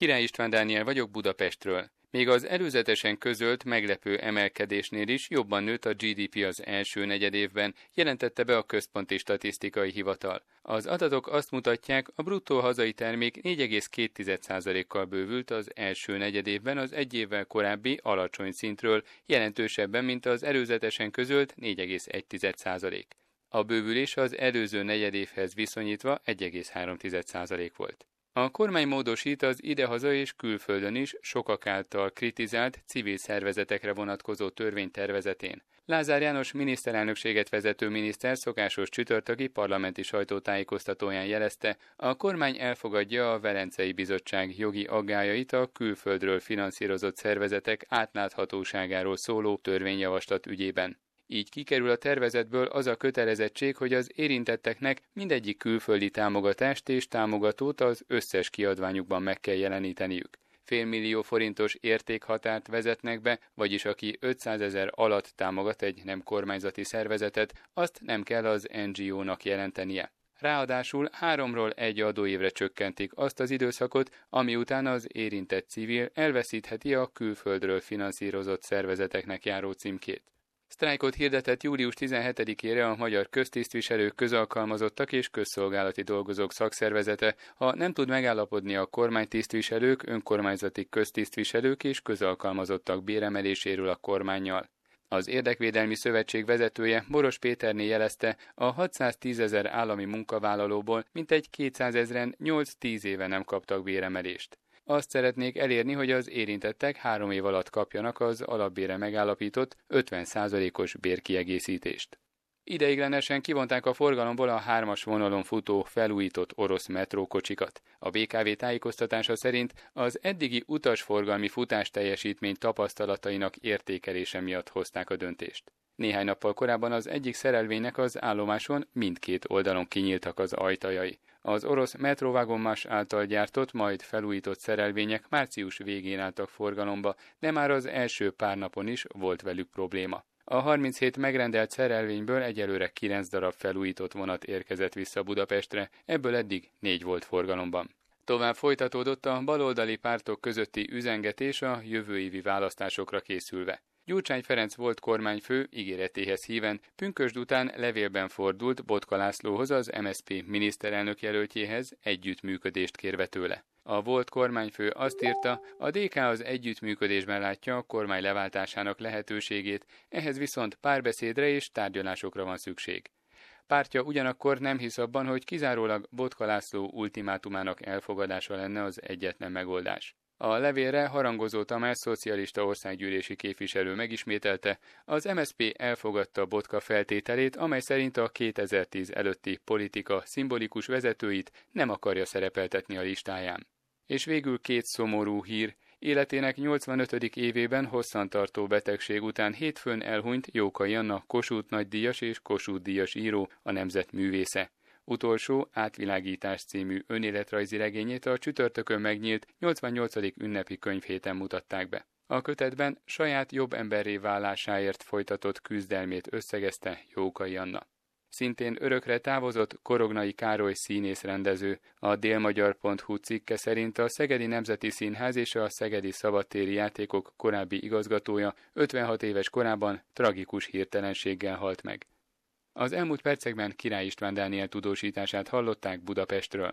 Király István Dániel vagyok Budapestről. Még az előzetesen közölt meglepő emelkedésnél is jobban nőtt a GDP az első negyedévben, jelentette be a Központi Statisztikai Hivatal. Az adatok azt mutatják, a bruttó hazai termék 4,2%-kal bővült az első negyedévben az egy évvel korábbi alacsony szintről, jelentősebben, mint az előzetesen közölt 4,1%. A bővülés az előző negyedévhez viszonyítva 1,3% volt. A kormány módosít az idehaza és külföldön is sokak által kritizált civil szervezetekre vonatkozó törvénytervezetén. Lázár János miniszterelnökséget vezető miniszter szokásos csütörtöki parlamenti sajtótájékoztatóján jelezte, a kormány elfogadja a Velencei Bizottság jogi aggájait a külföldről finanszírozott szervezetek átláthatóságáról szóló törvényjavaslat ügyében. Így kikerül a tervezetből az a kötelezettség, hogy az érintetteknek mindegyik külföldi támogatást és támogatót az összes kiadványukban meg kell jeleníteniük. Félmillió forintos értékhatárt vezetnek be, vagyis aki 500 ezer alatt támogat egy nem kormányzati szervezetet, azt nem kell az NGO-nak jelentenie. Ráadásul háromról egy adóévre csökkentik azt az időszakot, ami után az érintett civil elveszítheti a külföldről finanszírozott szervezeteknek járó címkét. Sztrájkot hirdetett július 17-ére a magyar köztisztviselők, közalkalmazottak és közszolgálati dolgozók szakszervezete, ha nem tud megállapodni a kormánytisztviselők, önkormányzati köztisztviselők és közalkalmazottak béremeléséről a kormányjal. Az Érdekvédelmi Szövetség vezetője Boros Péterné jelezte, a 610 ezer állami munkavállalóból mintegy 200 ezeren 8-10 éve nem kaptak béremelést. Azt szeretnék elérni, hogy az érintettek három év alatt kapjanak az alapbére megállapított 50%-os bérkiegészítést. Ideiglenesen kivonták a forgalomból a hármas vonalon futó felújított orosz metrókocsikat. A BKV tájékoztatása szerint az eddigi utasforgalmi futás teljesítmény tapasztalatainak értékelése miatt hozták a döntést. Néhány nappal korábban az egyik szerelvénynek az állomáson mindkét oldalon kinyíltak az ajtajai. Az orosz Metrovagonmas által gyártott, majd felújított szerelvények március végén álltak forgalomba, de már az első pár napon is volt velük probléma. A 37 megrendelt szerelvényből egyelőre 9 darab felújított vonat érkezett vissza Budapestre, ebből eddig 4 volt forgalomban. Tovább folytatódott a baloldali pártok közötti üzengetés a jövő évi választásokra készülve. Gyurcsány Ferenc volt kormányfő ígéretéhez híven pünkösd után levélben fordult Botka Lászlóhoz az MSP miniszterelnök jelöltjéhez együttműködést kérve tőle. A volt kormányfő azt írta, a DK az együttműködésben látja a kormány leváltásának lehetőségét, ehhez viszont párbeszédre és tárgyalásokra van szükség. Pártja ugyanakkor nem hisz abban, hogy kizárólag Botka László ultimátumának elfogadása lenne az egyetlen megoldás. A levélre harangozó Tamás szocialista országgyűlési képviselő megismételte, az MSP elfogadta Botka feltételét, amely szerint a 2010 előtti politika szimbolikus vezetőit nem akarja szerepeltetni a listáján. És végül két szomorú hír, életének 85. évében hosszantartó betegség után hétfőn elhunyt Jókai Anna Kossuth nagydíjas és Kossuth díjas író, a nemzet művésze. Utolsó átvilágítás című önéletrajzi regényét a csütörtökön megnyílt 88. ünnepi könyvhéten mutatták be. A kötetben saját jobb emberré válásáért folytatott küzdelmét összegezte Jókai Anna. Szintén örökre távozott Korognai Károly színész rendező. A délmagyar.hu cikke szerint a Szegedi Nemzeti Színház és a Szegedi Szabadtéri Játékok korábbi igazgatója 56 éves korában tragikus hirtelenséggel halt meg. Az elmúlt percekben Király István Dániel tudósítását hallották Budapestről.